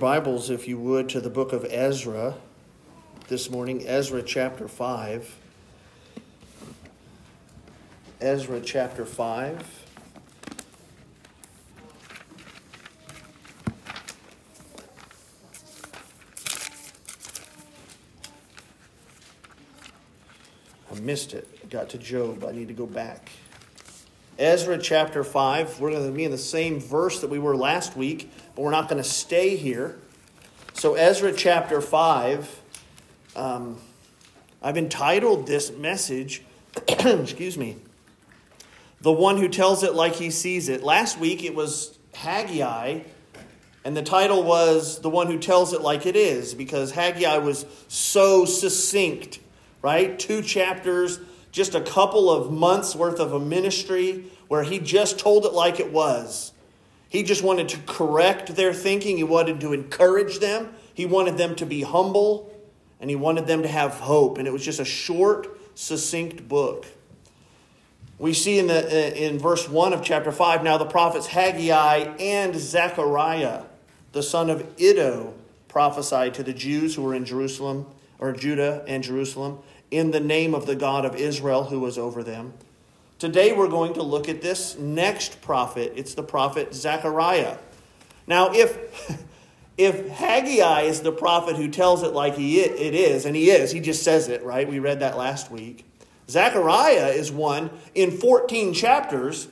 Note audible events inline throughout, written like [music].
Bibles, if you would, to the book of Ezra this morning, Ezra chapter 5. Ezra chapter 5. I missed it. Got to Job. I need to go back. Ezra chapter 5. We're going to be in the same verse that we were last week, but we're not going to stay here. So, Ezra chapter 5, um, I've entitled this message, [clears throat] excuse me, The One Who Tells It Like He Sees It. Last week it was Haggai, and the title was The One Who Tells It Like It Is, because Haggai was so succinct, right? Two chapters just a couple of months worth of a ministry where he just told it like it was. He just wanted to correct their thinking, he wanted to encourage them, he wanted them to be humble, and he wanted them to have hope. And it was just a short, succinct book. We see in, the, uh, in verse 1 of chapter 5 now the prophets Haggai and Zechariah, the son of Iddo, prophesied to the Jews who were in Jerusalem, or Judah and Jerusalem, in the name of the God of Israel who was over them. Today we're going to look at this next prophet. It's the prophet Zechariah. Now, if [laughs] if Haggai is the prophet who tells it like he it is, and he is, he just says it, right? We read that last week. Zechariah is one in 14 chapters.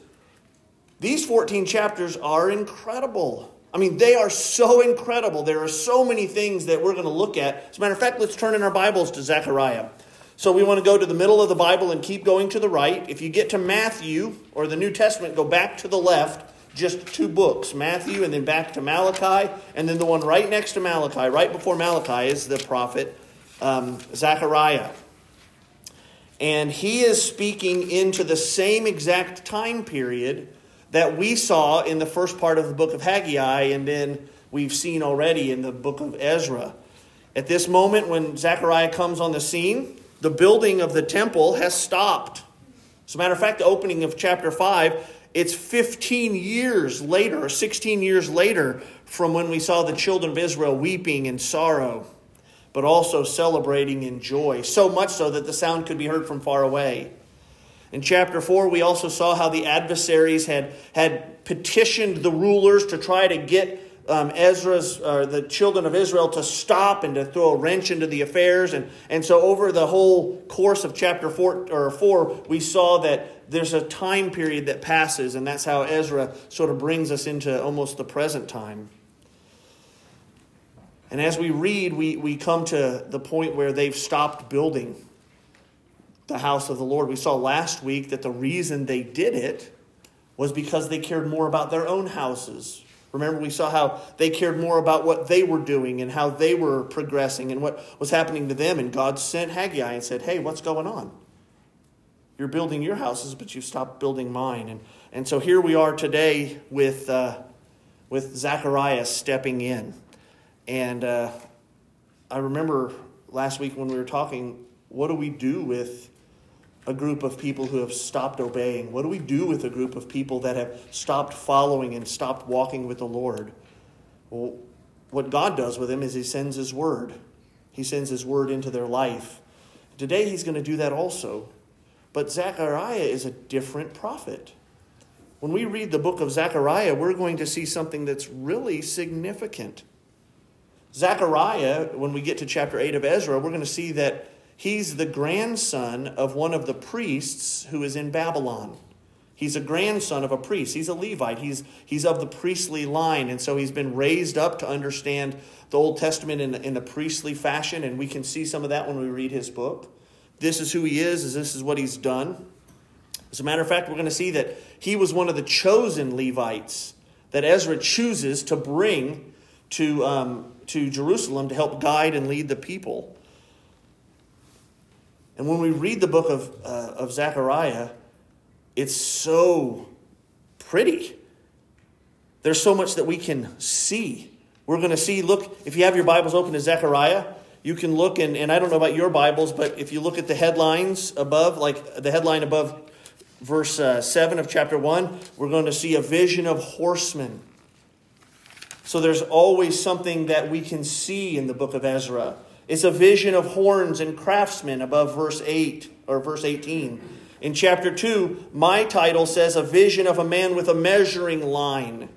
These 14 chapters are incredible. I mean, they are so incredible. There are so many things that we're going to look at. As a matter of fact, let's turn in our Bibles to Zechariah. So we want to go to the middle of the Bible and keep going to the right. If you get to Matthew or the New Testament, go back to the left, just two books Matthew and then back to Malachi. And then the one right next to Malachi, right before Malachi, is the prophet um, Zechariah. And he is speaking into the same exact time period that we saw in the first part of the book of Haggai, and then we've seen already in the book of Ezra. At this moment, when Zechariah comes on the scene, the building of the temple has stopped. As a matter of fact, the opening of chapter 5, it's 15 years later, or 16 years later, from when we saw the children of Israel weeping in sorrow, but also celebrating in joy. So much so that the sound could be heard from far away. In chapter 4, we also saw how the adversaries had, had petitioned the rulers to try to get um, Ezra's, or the children of Israel, to stop and to throw a wrench into the affairs. And, and so, over the whole course of chapter four, or 4, we saw that there's a time period that passes, and that's how Ezra sort of brings us into almost the present time. And as we read, we, we come to the point where they've stopped building the house of the Lord. We saw last week that the reason they did it was because they cared more about their own houses Remember, we saw how they cared more about what they were doing and how they were progressing and what was happening to them. And God sent Haggai and said, Hey, what's going on? You're building your houses, but you've stopped building mine. And, and so here we are today with, uh, with Zechariah stepping in. And uh, I remember last week when we were talking, what do we do with a group of people who have stopped obeying? What do we do with a group of people that have stopped following and stopped walking with the Lord? Well, what God does with them is He sends His word. He sends His word into their life. Today, He's going to do that also. But Zechariah is a different prophet. When we read the book of Zechariah, we're going to see something that's really significant. Zechariah, when we get to chapter 8 of Ezra, we're going to see that He's the grandson of one of the priests who is in Babylon. He's a grandson of a priest. He's a Levite. He's, he's of the priestly line. And so he's been raised up to understand the Old Testament in, in the priestly fashion. And we can see some of that when we read his book. This is who he is, is this is what he's done. As a matter of fact, we're going to see that he was one of the chosen Levites that Ezra chooses to bring to, um, to Jerusalem to help guide and lead the people. And when we read the book of, uh, of Zechariah, it's so pretty. There's so much that we can see. We're going to see, look, if you have your Bibles open to Zechariah, you can look, and, and I don't know about your Bibles, but if you look at the headlines above, like the headline above verse uh, 7 of chapter 1, we're going to see a vision of horsemen. So there's always something that we can see in the book of Ezra. It's a vision of horns and craftsmen above verse 8 or verse 18. In chapter 2, my title says a vision of a man with a measuring line.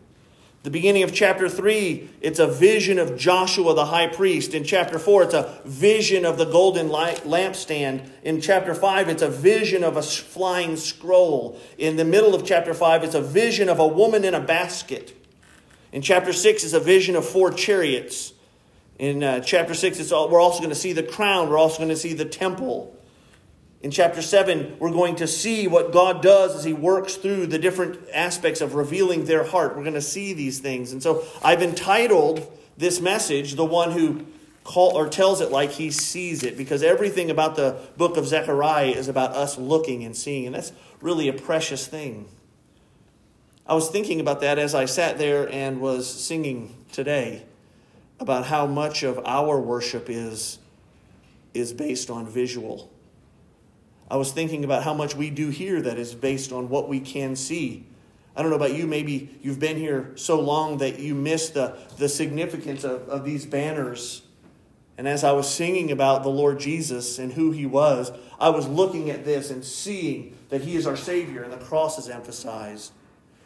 The beginning of chapter 3, it's a vision of Joshua the high priest. In chapter 4, it's a vision of the golden lampstand. In chapter 5, it's a vision of a flying scroll. In the middle of chapter 5, it's a vision of a woman in a basket. In chapter 6, it's a vision of four chariots. In uh, chapter 6, it's all, we're also going to see the crown, we're also going to see the temple. In chapter 7, we're going to see what God does as He works through the different aspects of revealing their heart. We're going to see these things. And so I've entitled this message, The One Who call, or tells it like He sees it, because everything about the book of Zechariah is about us looking and seeing. And that's really a precious thing. I was thinking about that as I sat there and was singing today about how much of our worship is, is based on visual I was thinking about how much we do here that is based on what we can see. I don't know about you, maybe you've been here so long that you miss the, the significance of, of these banners. And as I was singing about the Lord Jesus and who he was, I was looking at this and seeing that he is our Savior and the cross is emphasized.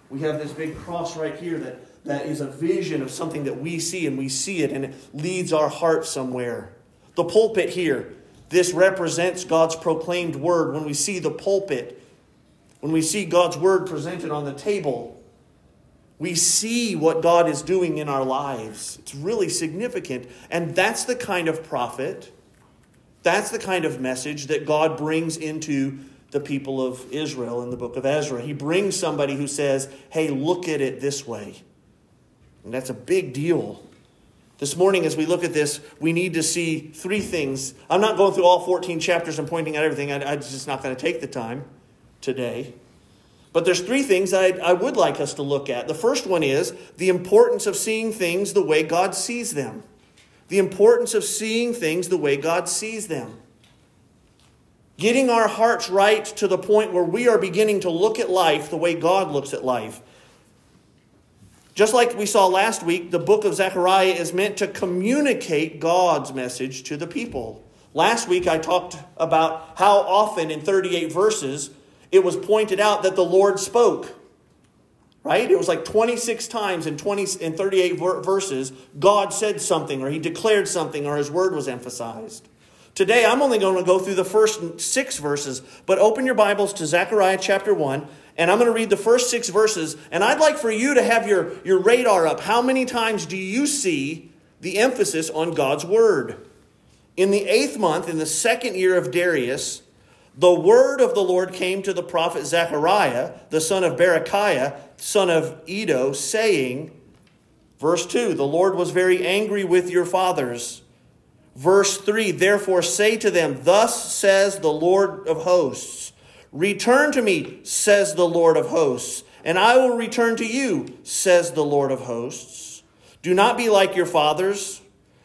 We have this big cross right here that, that is a vision of something that we see and we see it and it leads our heart somewhere. The pulpit here this represents God's proclaimed word when we see the pulpit, when we see God's word presented on the table. We see what God is doing in our lives. It's really significant. And that's the kind of prophet, that's the kind of message that God brings into the people of Israel in the book of Ezra. He brings somebody who says, hey, look at it this way. And that's a big deal. This morning, as we look at this, we need to see three things. I'm not going through all 14 chapters and pointing out everything, I, am just not going to take the time today. But there's three things I, I would like us to look at. The first one is the importance of seeing things the way God sees them. The importance of seeing things the way God sees them. Getting our hearts right to the point where we are beginning to look at life the way God looks at life. Just like we saw last week, the book of Zechariah is meant to communicate God's message to the people. Last week, I talked about how often in 38 verses it was pointed out that the Lord spoke. Right? It was like 26 times in, 20, in 38 verses, God said something, or he declared something, or his word was emphasized. Today, I'm only going to go through the first six verses, but open your Bibles to Zechariah chapter 1. And I'm going to read the first six verses. And I'd like for you to have your, your radar up. How many times do you see the emphasis on God's word? In the eighth month, in the second year of Darius, the word of the Lord came to the prophet Zechariah, the son of Berechiah, son of Iddo, saying, Verse 2 The Lord was very angry with your fathers. Verse 3 Therefore say to them, Thus says the Lord of hosts. Return to me, says the Lord of hosts, and I will return to you, says the Lord of hosts. Do not be like your fathers,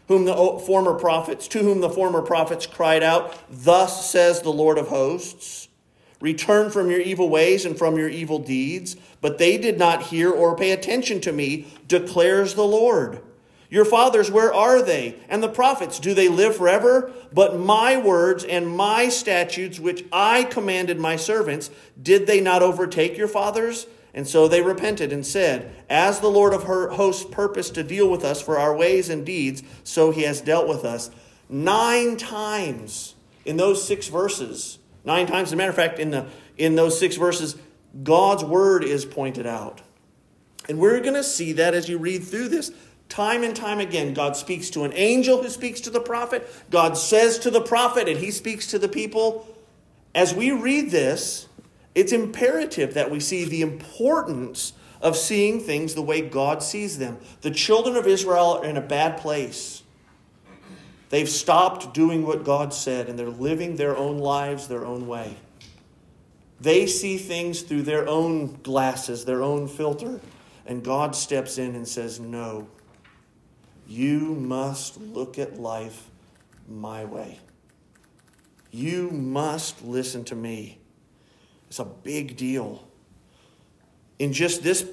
whom the former prophets, to whom the former prophets cried out, Thus says the Lord of hosts. Return from your evil ways and from your evil deeds. But they did not hear or pay attention to me, declares the Lord. Your fathers, where are they? And the prophets, do they live forever? But my words and my statutes, which I commanded my servants, did they not overtake your fathers? And so they repented and said, As the Lord of hosts purposed to deal with us for our ways and deeds, so he has dealt with us. Nine times in those six verses, nine times, as a matter of fact, in, the, in those six verses, God's word is pointed out. And we're going to see that as you read through this. Time and time again, God speaks to an angel who speaks to the prophet. God says to the prophet, and he speaks to the people. As we read this, it's imperative that we see the importance of seeing things the way God sees them. The children of Israel are in a bad place. They've stopped doing what God said, and they're living their own lives their own way. They see things through their own glasses, their own filter, and God steps in and says, No, you must look at life my way. You must listen to me. It's a big deal. In just this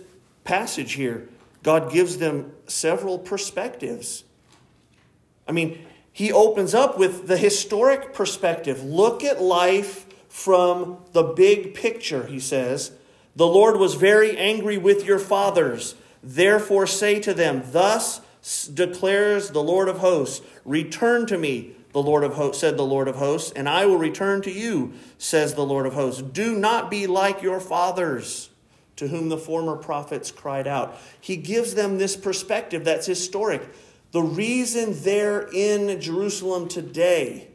passage here, God gives them several perspectives. I mean, he opens up with the historic perspective. Look at life from the big picture, he says. The Lord was very angry with your fathers. Therefore, say to them, Thus declares the Lord of hosts, Return to me, the Lord of hosts, said the Lord of hosts, and I will return to you, says the Lord of hosts. Do not be like your fathers, to whom the former prophets cried out. He gives them this perspective that's historic. The reason they're in Jerusalem today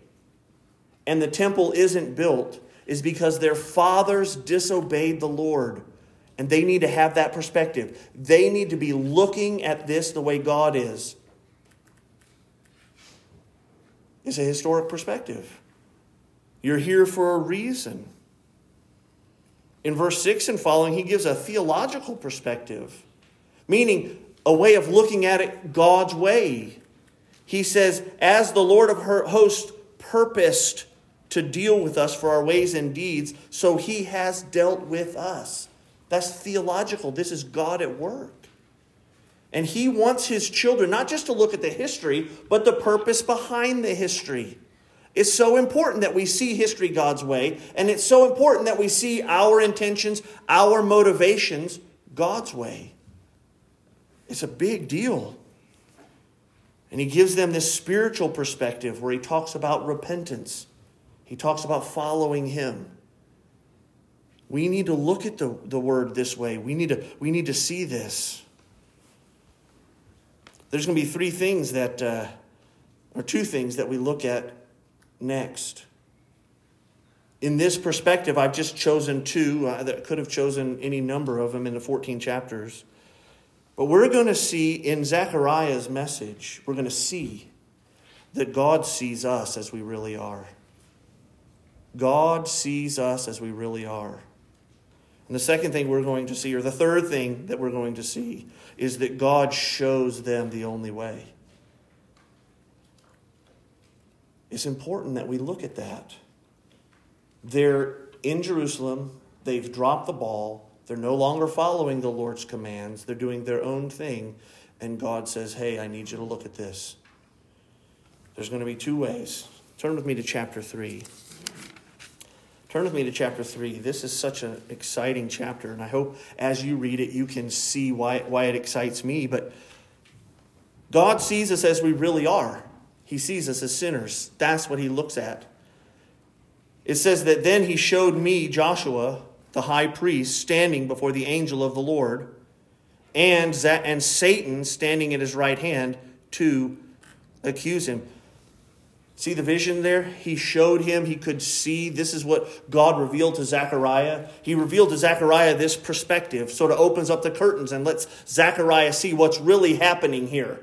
and the temple isn't built is because their fathers disobeyed the Lord. And they need to have that perspective. They need to be looking at this the way God is. It's a historic perspective. You're here for a reason. In verse 6 and following, he gives a theological perspective, meaning a way of looking at it God's way. He says, As the Lord of hosts purposed to deal with us for our ways and deeds, so he has dealt with us. That's theological. This is God at work. And he wants his children not just to look at the history, but the purpose behind the history. It's so important that we see history God's way, and it's so important that we see our intentions, our motivations God's way. It's a big deal. And he gives them this spiritual perspective where he talks about repentance, he talks about following him. We need to look at the, the word this way. We need, to, we need to see this. There's going to be three things that, uh, or two things that we look at next. In this perspective, I've just chosen two. Uh, that could have chosen any number of them in the 14 chapters. But we're going to see in Zechariah's message, we're going to see that God sees us as we really are. God sees us as we really are. And the second thing we're going to see, or the third thing that we're going to see, is that God shows them the only way. It's important that we look at that. They're in Jerusalem, they've dropped the ball, they're no longer following the Lord's commands, they're doing their own thing, and God says, Hey, I need you to look at this. There's going to be two ways. Turn with me to chapter 3. Turn with me to chapter 3. This is such an exciting chapter, and I hope as you read it, you can see why, why it excites me. But God sees us as we really are, He sees us as sinners. That's what He looks at. It says that then He showed me, Joshua, the high priest, standing before the angel of the Lord, and, and Satan standing at his right hand to accuse him. See the vision there? He showed him, he could see. This is what God revealed to Zechariah. He revealed to Zechariah this perspective, sort of opens up the curtains and lets Zechariah see what's really happening here.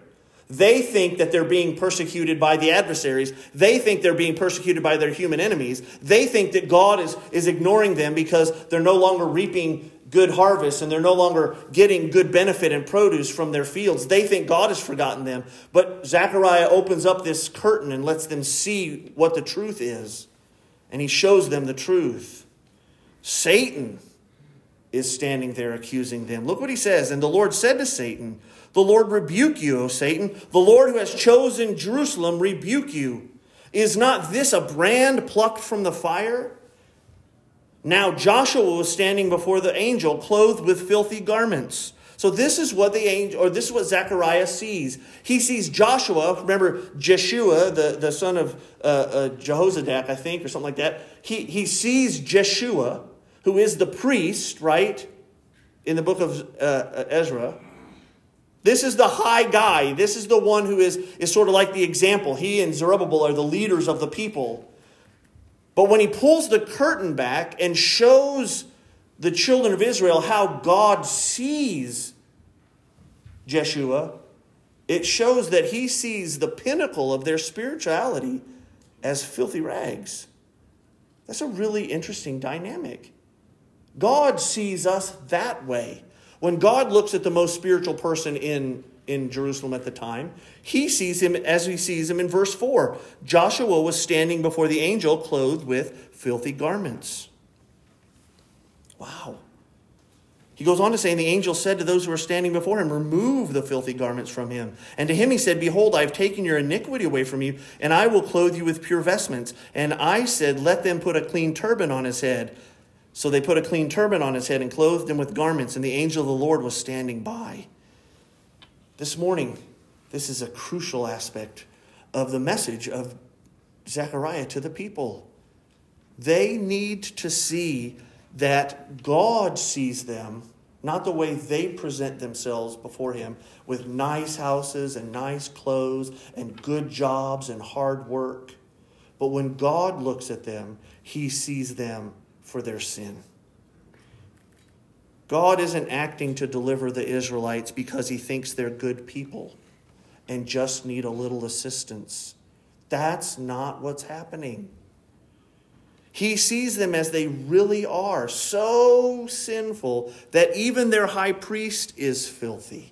They think that they're being persecuted by the adversaries. They think they're being persecuted by their human enemies. They think that God is, is ignoring them because they're no longer reaping good harvest and they're no longer getting good benefit and produce from their fields. They think God has forgotten them. But Zechariah opens up this curtain and lets them see what the truth is. And he shows them the truth. Satan is standing there accusing them. Look what he says. And the Lord said to Satan, The Lord rebuke you, O Satan. The Lord who has chosen Jerusalem rebuke you. Is not this a brand plucked from the fire? Now Joshua was standing before the angel, clothed with filthy garments. So this is what the angel, or this is what Zechariah sees. He sees Joshua. Remember Jeshua, the, the son of uh, uh, Jehozadak, I think, or something like that. He, he sees Jeshua, who is the priest, right, in the book of uh, Ezra. This is the high guy. This is the one who is, is sort of like the example. He and Zerubbabel are the leaders of the people. But when he pulls the curtain back and shows the children of Israel how God sees Jeshua, it shows that he sees the pinnacle of their spirituality as filthy rags. That's a really interesting dynamic. God sees us that way. When God looks at the most spiritual person in in Jerusalem at the time. He sees him as he sees him in verse 4. Joshua was standing before the angel clothed with filthy garments. Wow. He goes on to say, And the angel said to those who were standing before him, Remove the filthy garments from him. And to him he said, Behold, I have taken your iniquity away from you, and I will clothe you with pure vestments. And I said, Let them put a clean turban on his head. So they put a clean turban on his head and clothed him with garments, and the angel of the Lord was standing by. This morning, this is a crucial aspect of the message of Zechariah to the people. They need to see that God sees them, not the way they present themselves before Him with nice houses and nice clothes and good jobs and hard work. But when God looks at them, He sees them for their sin. God isn't acting to deliver the Israelites because He thinks they're good people and just need a little assistance. That's not what's happening. He sees them as they really are, so sinful that even their high priest is filthy.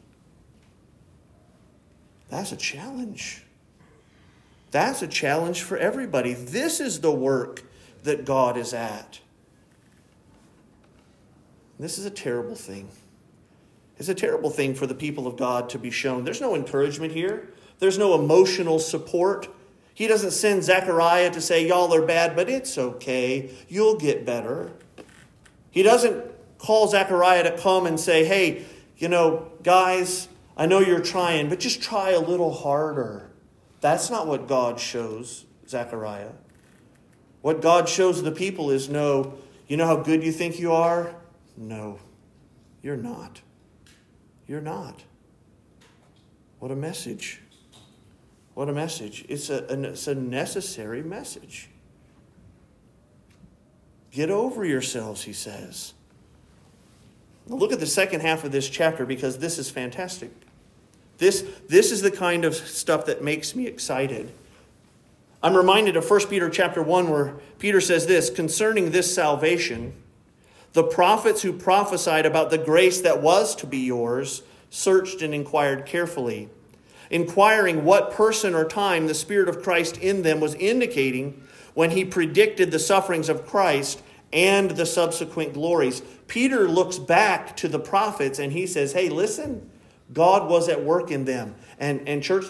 That's a challenge. That's a challenge for everybody. This is the work that God is at. This is a terrible thing. It's a terrible thing for the people of God to be shown. There's no encouragement here, there's no emotional support. He doesn't send Zechariah to say, Y'all are bad, but it's okay. You'll get better. He doesn't call Zechariah to come and say, Hey, you know, guys, I know you're trying, but just try a little harder. That's not what God shows Zechariah. What God shows the people is no, you know how good you think you are? No, you're not. You're not. What a message. What a message. It's a, it's a necessary message. Get over yourselves, he says. Look at the second half of this chapter because this is fantastic. This, this is the kind of stuff that makes me excited. I'm reminded of 1 Peter chapter 1 where Peter says this concerning this salvation, the prophets who prophesied about the grace that was to be yours searched and inquired carefully inquiring what person or time the Spirit of Christ in them was indicating when he predicted the sufferings of Christ and the subsequent glories. Peter looks back to the prophets and he says, Hey, listen, God was at work in them. And, and church,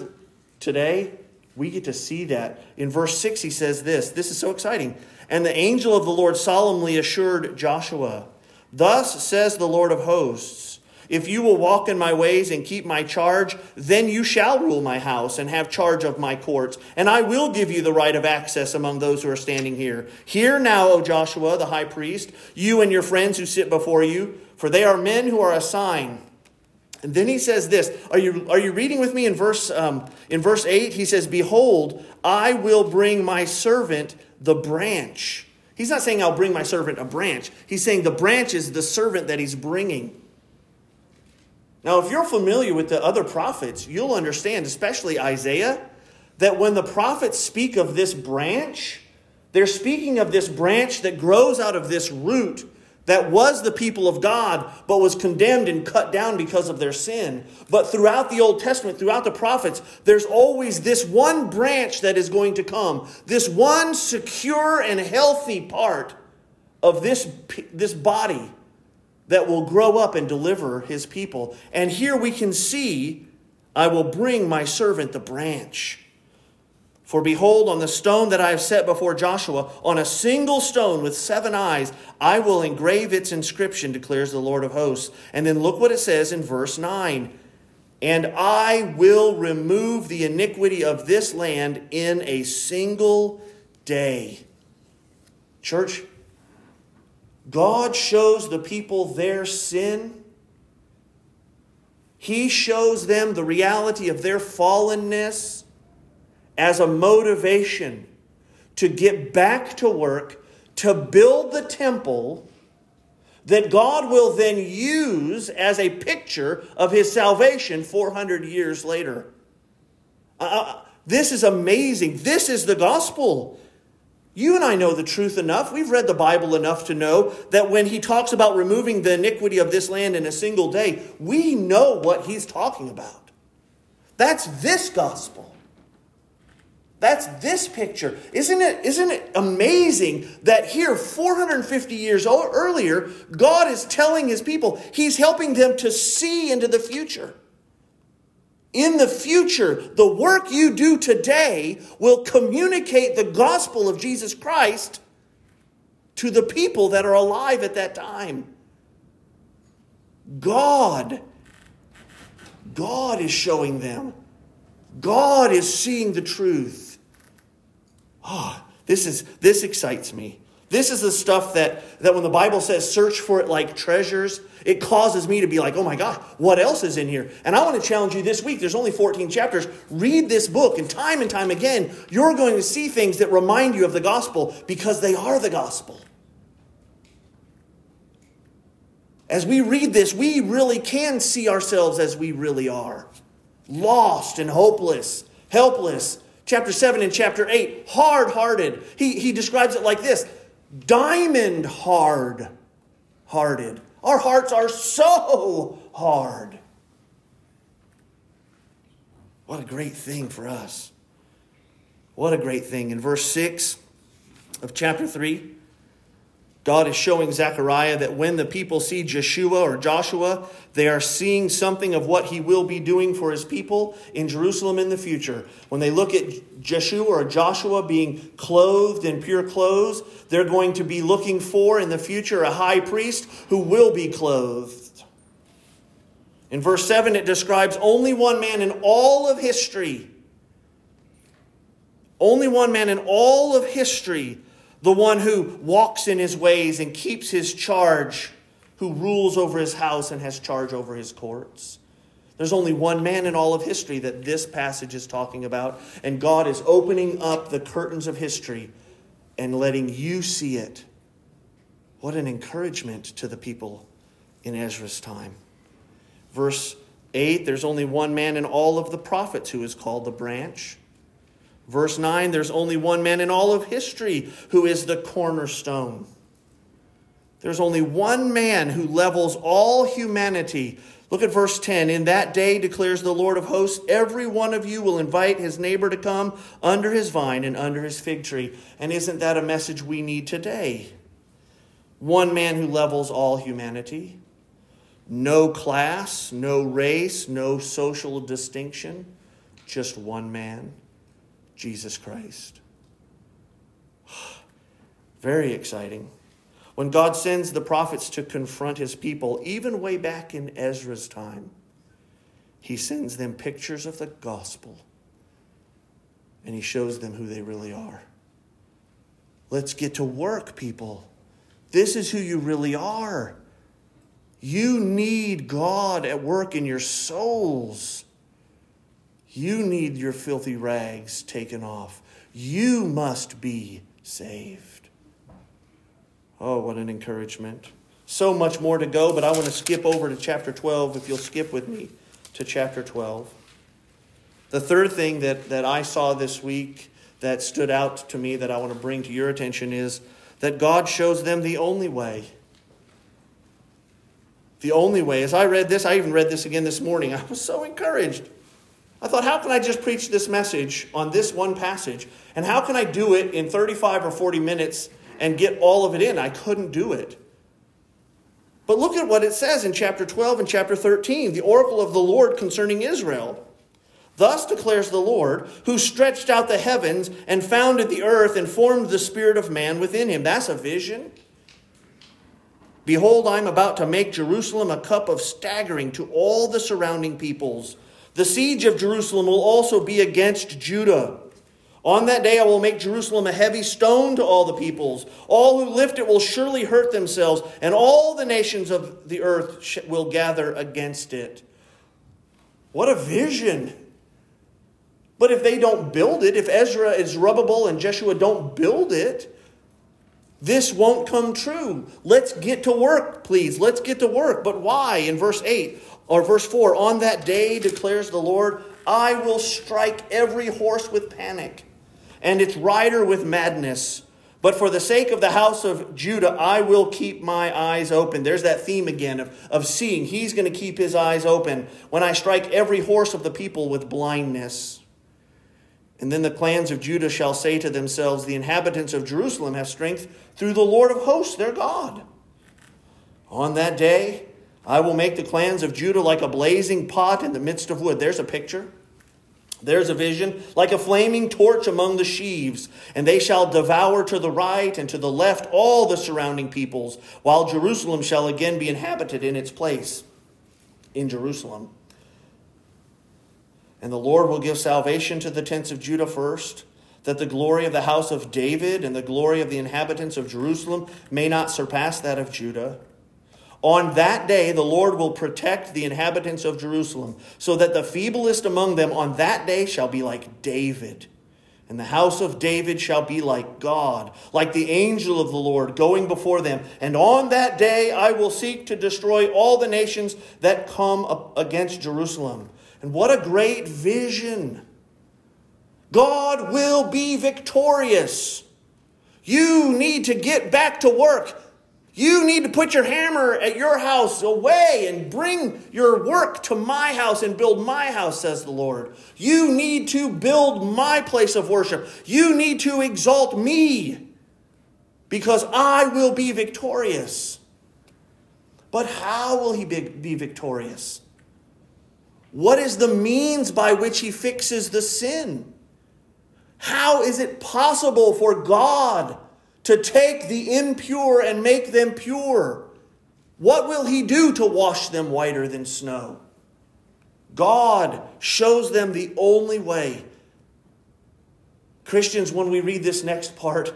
today, we get to see that. In verse 6, he says this this is so exciting. And the angel of the Lord solemnly assured Joshua, Thus says the Lord of hosts, if you will walk in my ways and keep my charge, then you shall rule my house and have charge of my courts, and I will give you the right of access among those who are standing here. Hear now, O Joshua, the high priest, you and your friends who sit before you, for they are men who are a sign. And then he says this. Are you, are you reading with me in verse, um, in verse 8? He says, Behold, I will bring my servant the branch. He's not saying I'll bring my servant a branch. He's saying the branch is the servant that he's bringing. Now, if you're familiar with the other prophets, you'll understand, especially Isaiah, that when the prophets speak of this branch, they're speaking of this branch that grows out of this root that was the people of God, but was condemned and cut down because of their sin. But throughout the Old Testament, throughout the prophets, there's always this one branch that is going to come, this one secure and healthy part of this, this body that will grow up and deliver his people. And here we can see, I will bring my servant the branch. For behold, on the stone that I have set before Joshua, on a single stone with seven eyes, I will engrave its inscription, declares the Lord of hosts. And then look what it says in verse 9 And I will remove the iniquity of this land in a single day. Church, God shows the people their sin. He shows them the reality of their fallenness as a motivation to get back to work, to build the temple that God will then use as a picture of his salvation 400 years later. Uh, uh, this is amazing. This is the gospel. You and I know the truth enough. We've read the Bible enough to know that when he talks about removing the iniquity of this land in a single day, we know what he's talking about. That's this gospel. That's this picture. Isn't it, isn't it amazing that here, 450 years earlier, God is telling his people, he's helping them to see into the future. In the future, the work you do today will communicate the gospel of Jesus Christ to the people that are alive at that time. God, God is showing them. God is seeing the truth. Oh, this is this excites me. This is the stuff that, that when the Bible says search for it like treasures, it causes me to be like, oh my gosh, what else is in here? And I want to challenge you this week. There's only 14 chapters. Read this book, and time and time again, you're going to see things that remind you of the gospel because they are the gospel. As we read this, we really can see ourselves as we really are lost and hopeless, helpless. Chapter 7 and chapter 8, hard hearted. He, he describes it like this diamond hard hearted. Our hearts are so hard. What a great thing for us. What a great thing. In verse 6 of chapter 3, God is showing Zechariah that when the people see Joshua or Joshua, they are seeing something of what he will be doing for his people in Jerusalem in the future. When they look at Joshua or Joshua being clothed in pure clothes, they're going to be looking for in the future a high priest who will be clothed. In verse 7, it describes only one man in all of history. Only one man in all of history the one who walks in his ways and keeps his charge, who rules over his house and has charge over his courts. There's only one man in all of history that this passage is talking about, and God is opening up the curtains of history and letting you see it. What an encouragement to the people in Ezra's time. Verse 8 there's only one man in all of the prophets who is called the branch. Verse 9 there's only one man in all of history who is the cornerstone. There's only one man who levels all humanity. Look at verse 10. In that day, declares the Lord of hosts, every one of you will invite his neighbor to come under his vine and under his fig tree. And isn't that a message we need today? One man who levels all humanity. No class, no race, no social distinction. Just one man. Jesus Christ. [sighs] Very exciting. When God sends the prophets to confront his people, even way back in Ezra's time, he sends them pictures of the gospel and he shows them who they really are. Let's get to work, people. This is who you really are. You need God at work in your souls. You need your filthy rags taken off. You must be saved. Oh, what an encouragement. So much more to go, but I want to skip over to chapter 12, if you'll skip with me to chapter 12. The third thing that, that I saw this week that stood out to me that I want to bring to your attention is that God shows them the only way. The only way. As I read this, I even read this again this morning. I was so encouraged. I thought, how can I just preach this message on this one passage? And how can I do it in 35 or 40 minutes and get all of it in? I couldn't do it. But look at what it says in chapter 12 and chapter 13 the oracle of the Lord concerning Israel. Thus declares the Lord, who stretched out the heavens and founded the earth and formed the spirit of man within him. That's a vision. Behold, I am about to make Jerusalem a cup of staggering to all the surrounding peoples. The siege of Jerusalem will also be against Judah. On that day I will make Jerusalem a heavy stone to all the peoples. All who lift it will surely hurt themselves, and all the nations of the earth will gather against it. What a vision! But if they don't build it, if Ezra is Zerubbabel and Jeshua don't build it, this won't come true. Let's get to work, please. Let's get to work. But why? In verse 8, or verse 4 On that day, declares the Lord, I will strike every horse with panic and its rider with madness. But for the sake of the house of Judah, I will keep my eyes open. There's that theme again of, of seeing. He's going to keep his eyes open when I strike every horse of the people with blindness. And then the clans of Judah shall say to themselves, The inhabitants of Jerusalem have strength through the Lord of hosts, their God. On that day, I will make the clans of Judah like a blazing pot in the midst of wood. There's a picture. There's a vision, like a flaming torch among the sheaves, and they shall devour to the right and to the left all the surrounding peoples, while Jerusalem shall again be inhabited in its place. In Jerusalem. And the Lord will give salvation to the tents of Judah first, that the glory of the house of David and the glory of the inhabitants of Jerusalem may not surpass that of Judah. On that day, the Lord will protect the inhabitants of Jerusalem, so that the feeblest among them on that day shall be like David. And the house of David shall be like God, like the angel of the Lord going before them. And on that day I will seek to destroy all the nations that come up against Jerusalem. And what a great vision! God will be victorious. You need to get back to work. You need to put your hammer at your house away and bring your work to my house and build my house, says the Lord. You need to build my place of worship. You need to exalt me because I will be victorious. But how will he be, victorious? What is the means by which he fixes the sin? How is it possible for God to take the impure and make them pure. What will he do to wash them whiter than snow? God shows them the only way. Christians, when we read this next part,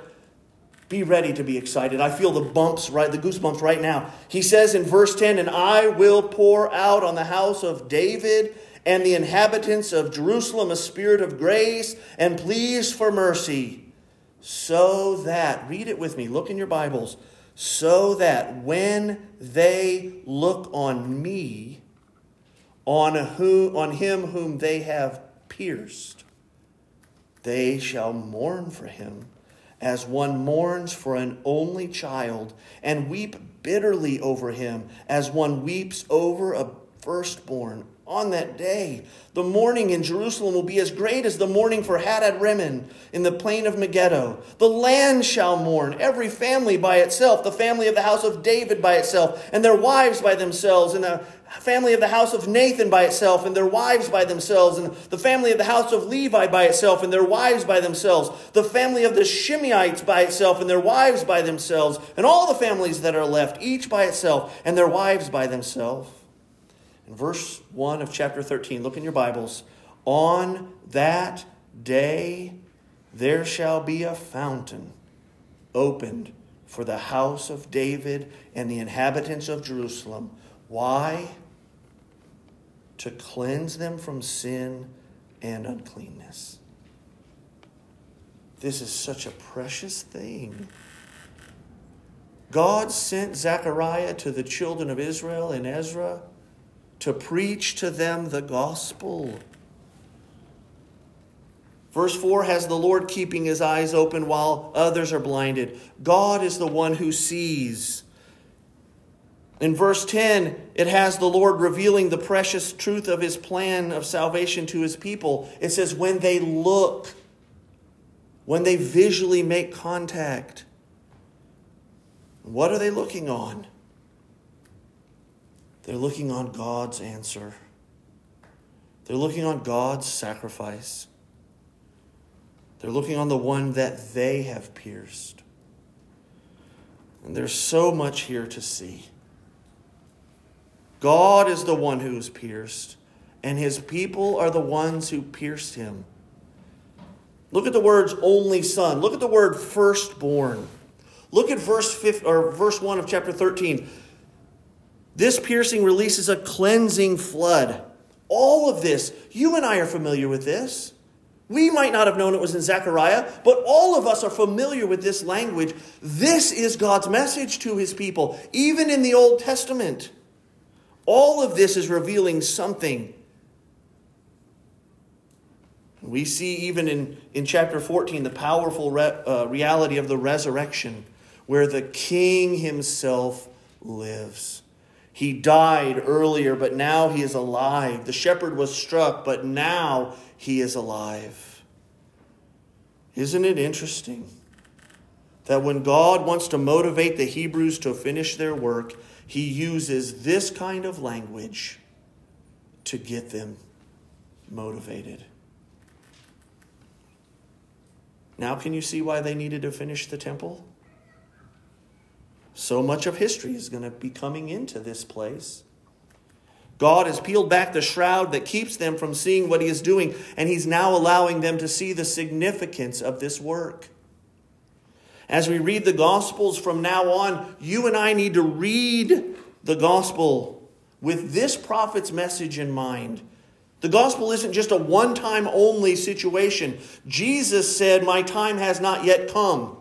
be ready to be excited. I feel the bumps right, the goosebumps right now. He says in verse 10, And I will pour out on the house of David and the inhabitants of Jerusalem a spirit of grace and pleas for mercy so that, read it with me, look in your Bibles, so that when they look on me, on, who, on him whom they have pierced, they shall mourn for him as one mourns for an only child, and weep bitterly over him as one weeps over a firstborn on that day. The mourning in Jerusalem will be as great as the mourning for Hadad Rimmon in the plain of Megiddo. The land shall mourn, every family by itself, the family of the house of David by itself, and their wives by themselves, and the family of the house of Nathan by itself, and their wives by themselves, and the family of the house of Levi by itself, and their wives by themselves, the family of the Shimeites by itself, and their wives by themselves, and all the families that are left, each by itself, and their wives by themselves verse 1 of chapter 13, look in your Bibles. On that day there shall be a fountain opened for the house of David and the inhabitants of Jerusalem. Why? To cleanse them from sin and uncleanness. This is such a precious thing. God sent Zechariah to the children of Israel in Ezra to preach to them the gospel. Verse 4 has the Lord keeping his eyes open while others are blinded. God is the one who sees. In verse 10, it has the Lord revealing the precious truth of his plan of salvation to his people. It says, when they look, when they visually make contact, what are they looking on? They're looking on God's answer. They're looking on God's sacrifice. They're looking on the one that they have pierced. And there's so much here to see. God is the one who is pierced, and his people are the ones who pierced him. Look at the words only son. Look at the word firstborn. Look at verse 5, or verse 1 of chapter 13. This piercing releases a cleansing flood. All of this, you and I are familiar with this. We might not have known it was in Zechariah, but all of us are familiar with this language. This is God's message to his people, even in the Old Testament. All of this is revealing something. We see even in, in chapter 14 the powerful re, uh, reality of the resurrection, where the king himself lives. He died earlier, but now he is alive. The shepherd was struck, but now he is alive. Isn't it interesting that when God wants to motivate the Hebrews to finish their work, he uses this kind of language to get them motivated? Now, can you see why they needed to finish the temple? So much of history is going to be coming into this place. God has peeled back the shroud that keeps them from seeing what He is doing, and He's now allowing them to see the significance of this work. As we read the Gospels from now on, you and I need to read the Gospel with this prophet's message in mind. The gospel isn't just a one time only situation. Jesus said, My time has not yet come.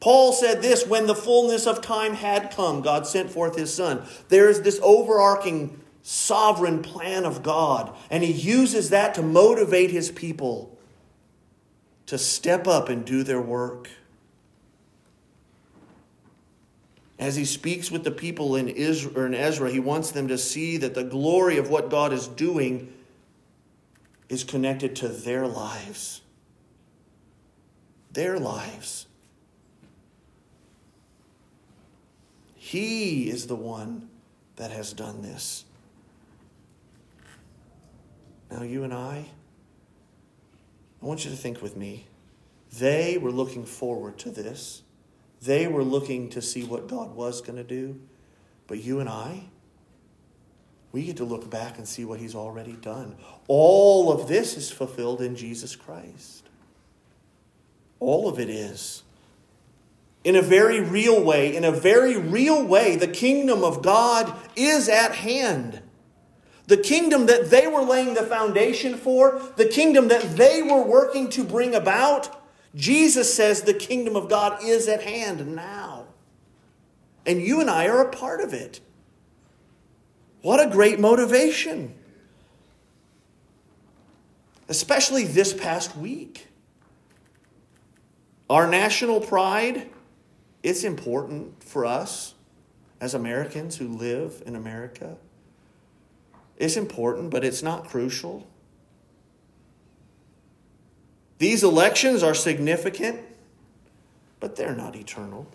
Paul said this when the fullness of time had come, God sent forth his son. There is this overarching sovereign plan of God, and he uses that to motivate his people to step up and do their work. As he speaks with the people in, Israel, in Ezra, he wants them to see that the glory of what God is doing is connected to their lives. Their lives. He is the one that has done this. Now, you and I, I want you to think with me. They were looking forward to this. They were looking to see what God was going to do. But you and I, we get to look back and see what He's already done. All of this is fulfilled in Jesus Christ. All of it is in a very real way, in a very real way, the kingdom of God is at hand. The kingdom that they were laying the foundation for, the kingdom that they were working to bring about, Jesus says the kingdom of God is at hand now. And you and I are a part of it. What a great motivation. Especially this past week. Our national pride it's important for us as Americans who live in America. It's important, but it's not crucial. These elections are significant, but they're not eternal.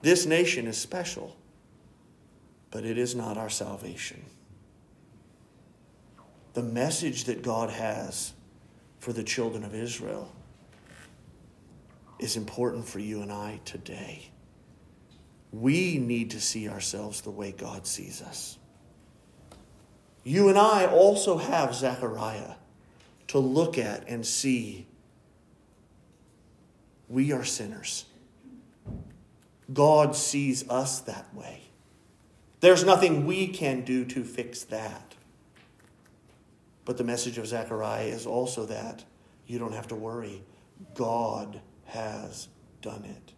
This nation is special, but it is not our salvation. The message that God has for the children of Israel is important for you and I today. We need to see ourselves the way God sees us. You and I also have Zechariah to look at and see we are sinners. God sees us that way. There's nothing we can do to fix that. But the message of Zechariah is also that you don't have to worry. God has done it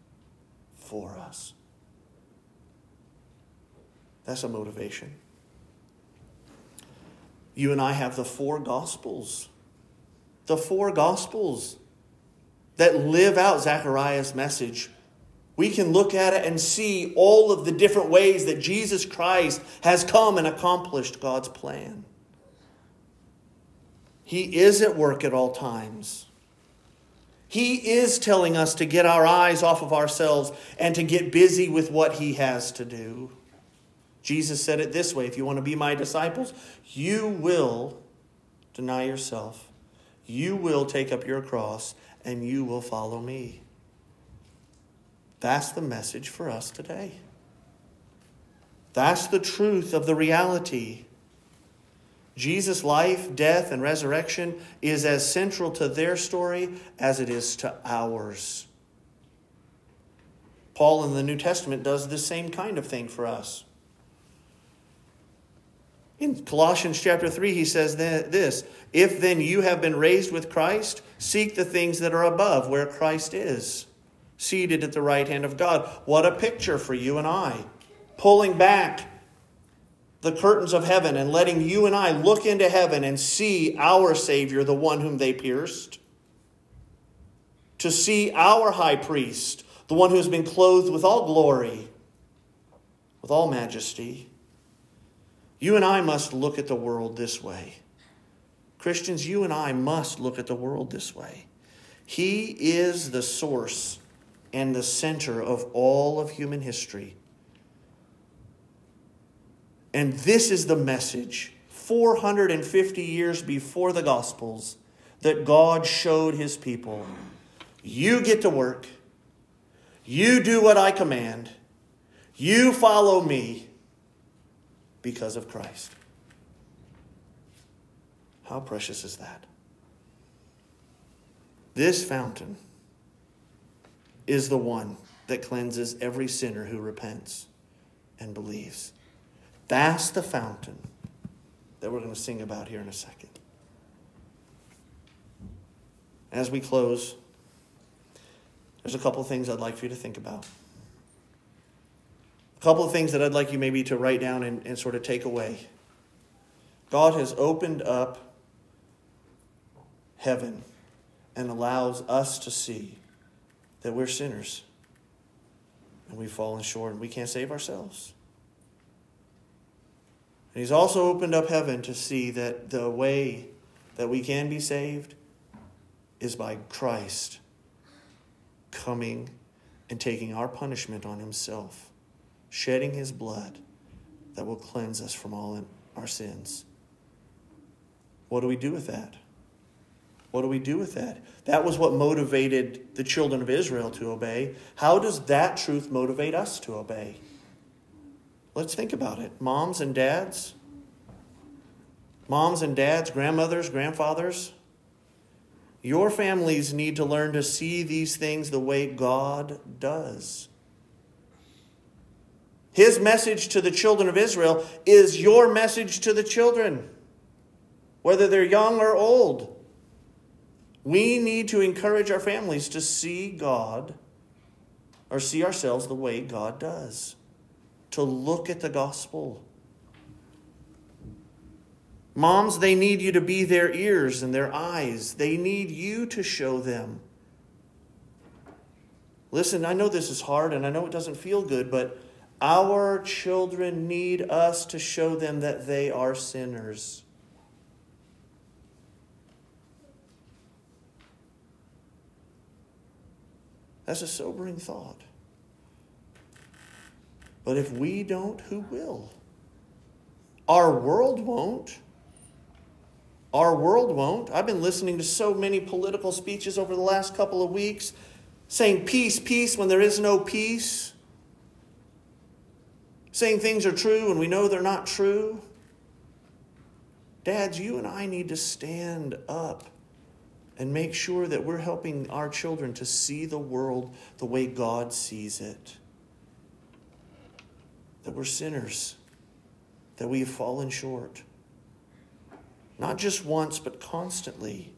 for us. That's a motivation. You and I have the four gospels. The four gospels that live out Zechariah's message. We can look at it and see all of the different ways that Jesus Christ has come and accomplished God's plan. He is at work at all times. He is telling us to get our eyes off of ourselves and to get busy with what He has to do. Jesus said it this way if you want to be my disciples, you will deny yourself, you will take up your cross, and you will follow me. That's the message for us today. That's the truth of the reality Jesus' life, death, and resurrection is as central to their story as it is to ours. Paul in the New Testament does the same kind of thing for us. In Colossians chapter 3, he says this If then you have been raised with Christ, seek the things that are above, where Christ is, seated at the right hand of God. What a picture for you and I. Pulling back the curtains of heaven and letting you and I look into heaven and see our Savior, the one whom they pierced. To see our high priest, the one who has been clothed with all glory, with all majesty. You and I must look at the world this way Christians, you and I must look at the world this way. He is the source and the center of all of human history. And this is the message 450 years before the Gospels that God showed his people. You get to work. You do what I command. You follow me because of Christ. How precious is that? This fountain is the one that cleanses every sinner who repents and believes. That's the fountain that we're going to sing about here in a second. As we close, there's a couple of things I'd like for you to think about. A couple of things that I'd like you maybe to write down and, and sort of take away. God has opened up heaven and allows us to see that we're sinners and we've fallen short and we can't save ourselves. And He's also opened up heaven to see that the way that we can be saved is by Christ coming and taking our punishment on Himself, shedding His blood that will cleanse us from all our sins. What do we do with that? What do we do with that? That was what motivated the children of Israel to obey. How does that truth motivate us to obey? Let's think about it. Moms and dads, moms and dads, grandmothers, grandfathers, your families need to learn to see these things the way God does. His message to the children of Israel is your message to the children, whether they're young or old. We need to encourage our families to see God or see ourselves the way God does, to look at the gospel. Moms, they need you to be their ears and their eyes. They need you to show them. Listen, I know this is hard and I know it doesn't feel good, but our children need us to show them that they are sinners. That's a sobering thought. But if we don't, who will? Our world won't. Our world won't. I've been listening to so many political speeches over the last couple of weeks saying peace, peace when there is no peace. Saying things are true when we know they're not true. Dads, you and I need to stand up and make sure that we're helping our children to see the world the way God sees it. That we're sinners, that we have fallen short. Not just once, but constantly.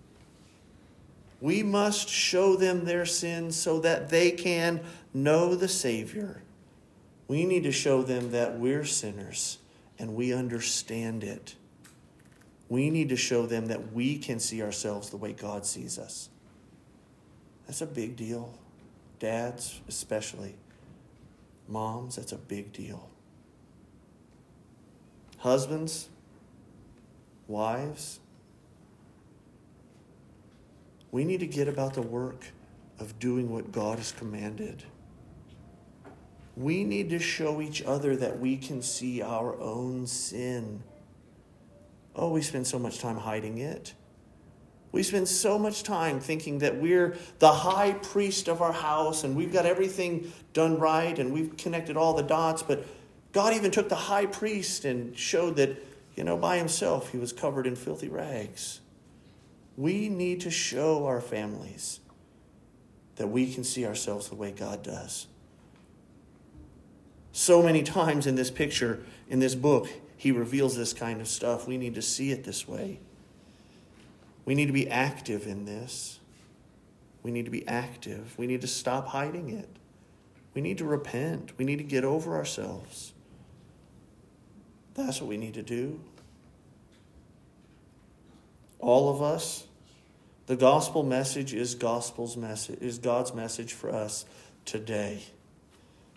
We must show them their sins so that they can know the Savior. We need to show them that we're sinners and we understand it. We need to show them that we can see ourselves the way God sees us. That's a big deal. Dads, especially. Moms, that's a big deal. Husbands, wives, we need to get about the work of doing what God has commanded. We need to show each other that we can see our own sin. Oh, we spend so much time hiding it. We spend so much time thinking that we're the high priest of our house and we've got everything done right and we've connected all the dots, but God even took the high priest and showed that you know, by himself, he was covered in filthy rags. We need to show our families that we can see ourselves the way God does. So many times in this picture, in this book, he reveals this kind of stuff. We need to see it this way. We need to be active in this. We need to be active. We need to stop hiding it. We need to repent. We need to get over ourselves. That's what we need to do. All of us, the gospel message is gospel's message is God's message for us today.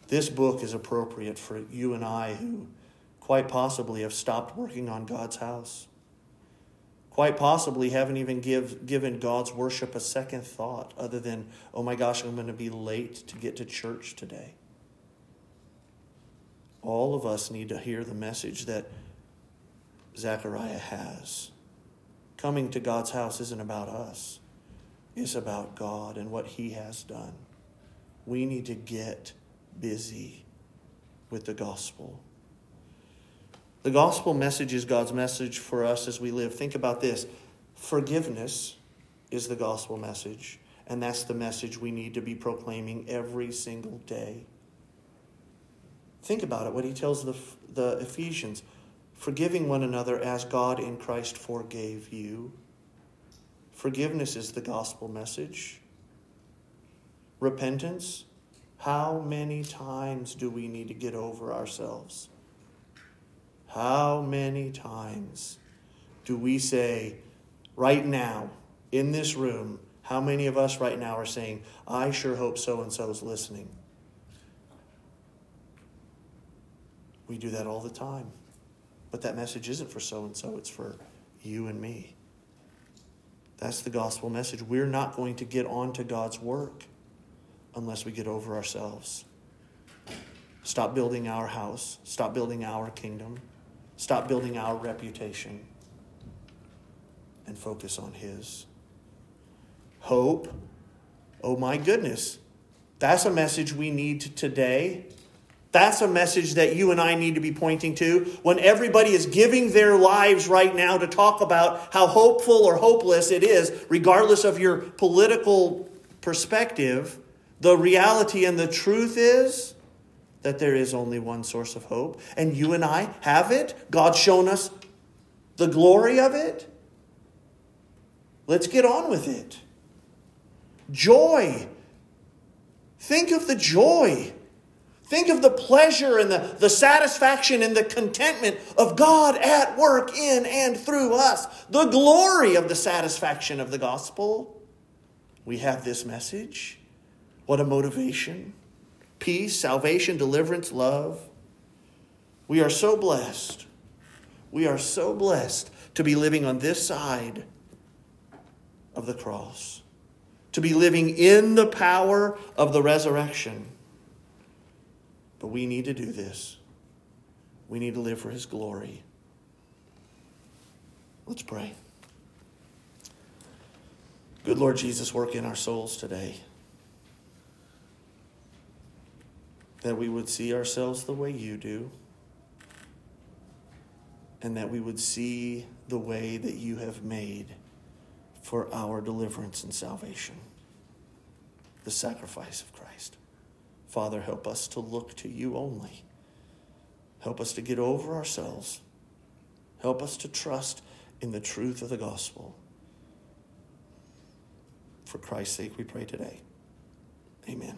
This book is appropriate for you and I who quite possibly have stopped working on God's house. quite possibly haven't even give, given God's worship a second thought other than, oh my gosh, I'm going to be late to get to church today. All of us need to hear the message that Zechariah has. Coming to God's house isn't about us, it's about God and what He has done. We need to get busy with the gospel. The gospel message is God's message for us as we live. Think about this forgiveness is the gospel message, and that's the message we need to be proclaiming every single day. Think about it, what he tells the, the Ephesians forgiving one another as God in Christ forgave you. Forgiveness is the gospel message. Repentance. How many times do we need to get over ourselves? How many times do we say, right now, in this room, how many of us right now are saying, I sure hope so and so is listening? We do that all the time. But that message isn't for so and so, it's for you and me. That's the gospel message. We're not going to get on to God's work unless we get over ourselves. Stop building our house, stop building our kingdom, stop building our reputation, and focus on His. Hope. Oh my goodness. That's a message we need today that's a message that you and I need to be pointing to when everybody is giving their lives right now to talk about how hopeful or hopeless it is, regardless of your political perspective. The reality and the truth is that there is only one source of hope, and you and I have it. God's shown us the glory of it. Let's get on with it. Joy. Think of the joy Think of the pleasure and the, the satisfaction and the contentment of God at work in and through us. The glory of the satisfaction of the gospel. We have this message. What a motivation. Peace, salvation, deliverance, love. We are so blessed. We are so blessed to be living on this side of the cross, to be living in the power of the resurrection. But we need to do this. We need to live for His glory. Let's pray. Good Lord Jesus, work in our souls today. That we would see ourselves the way you do, and that we would see the way that you have made for our deliverance and salvation the sacrifice of Christ. Father, help us to look to you only. Help us to get over ourselves. Help us to trust in the truth of the gospel. For Christ's sake, we pray today. Amen.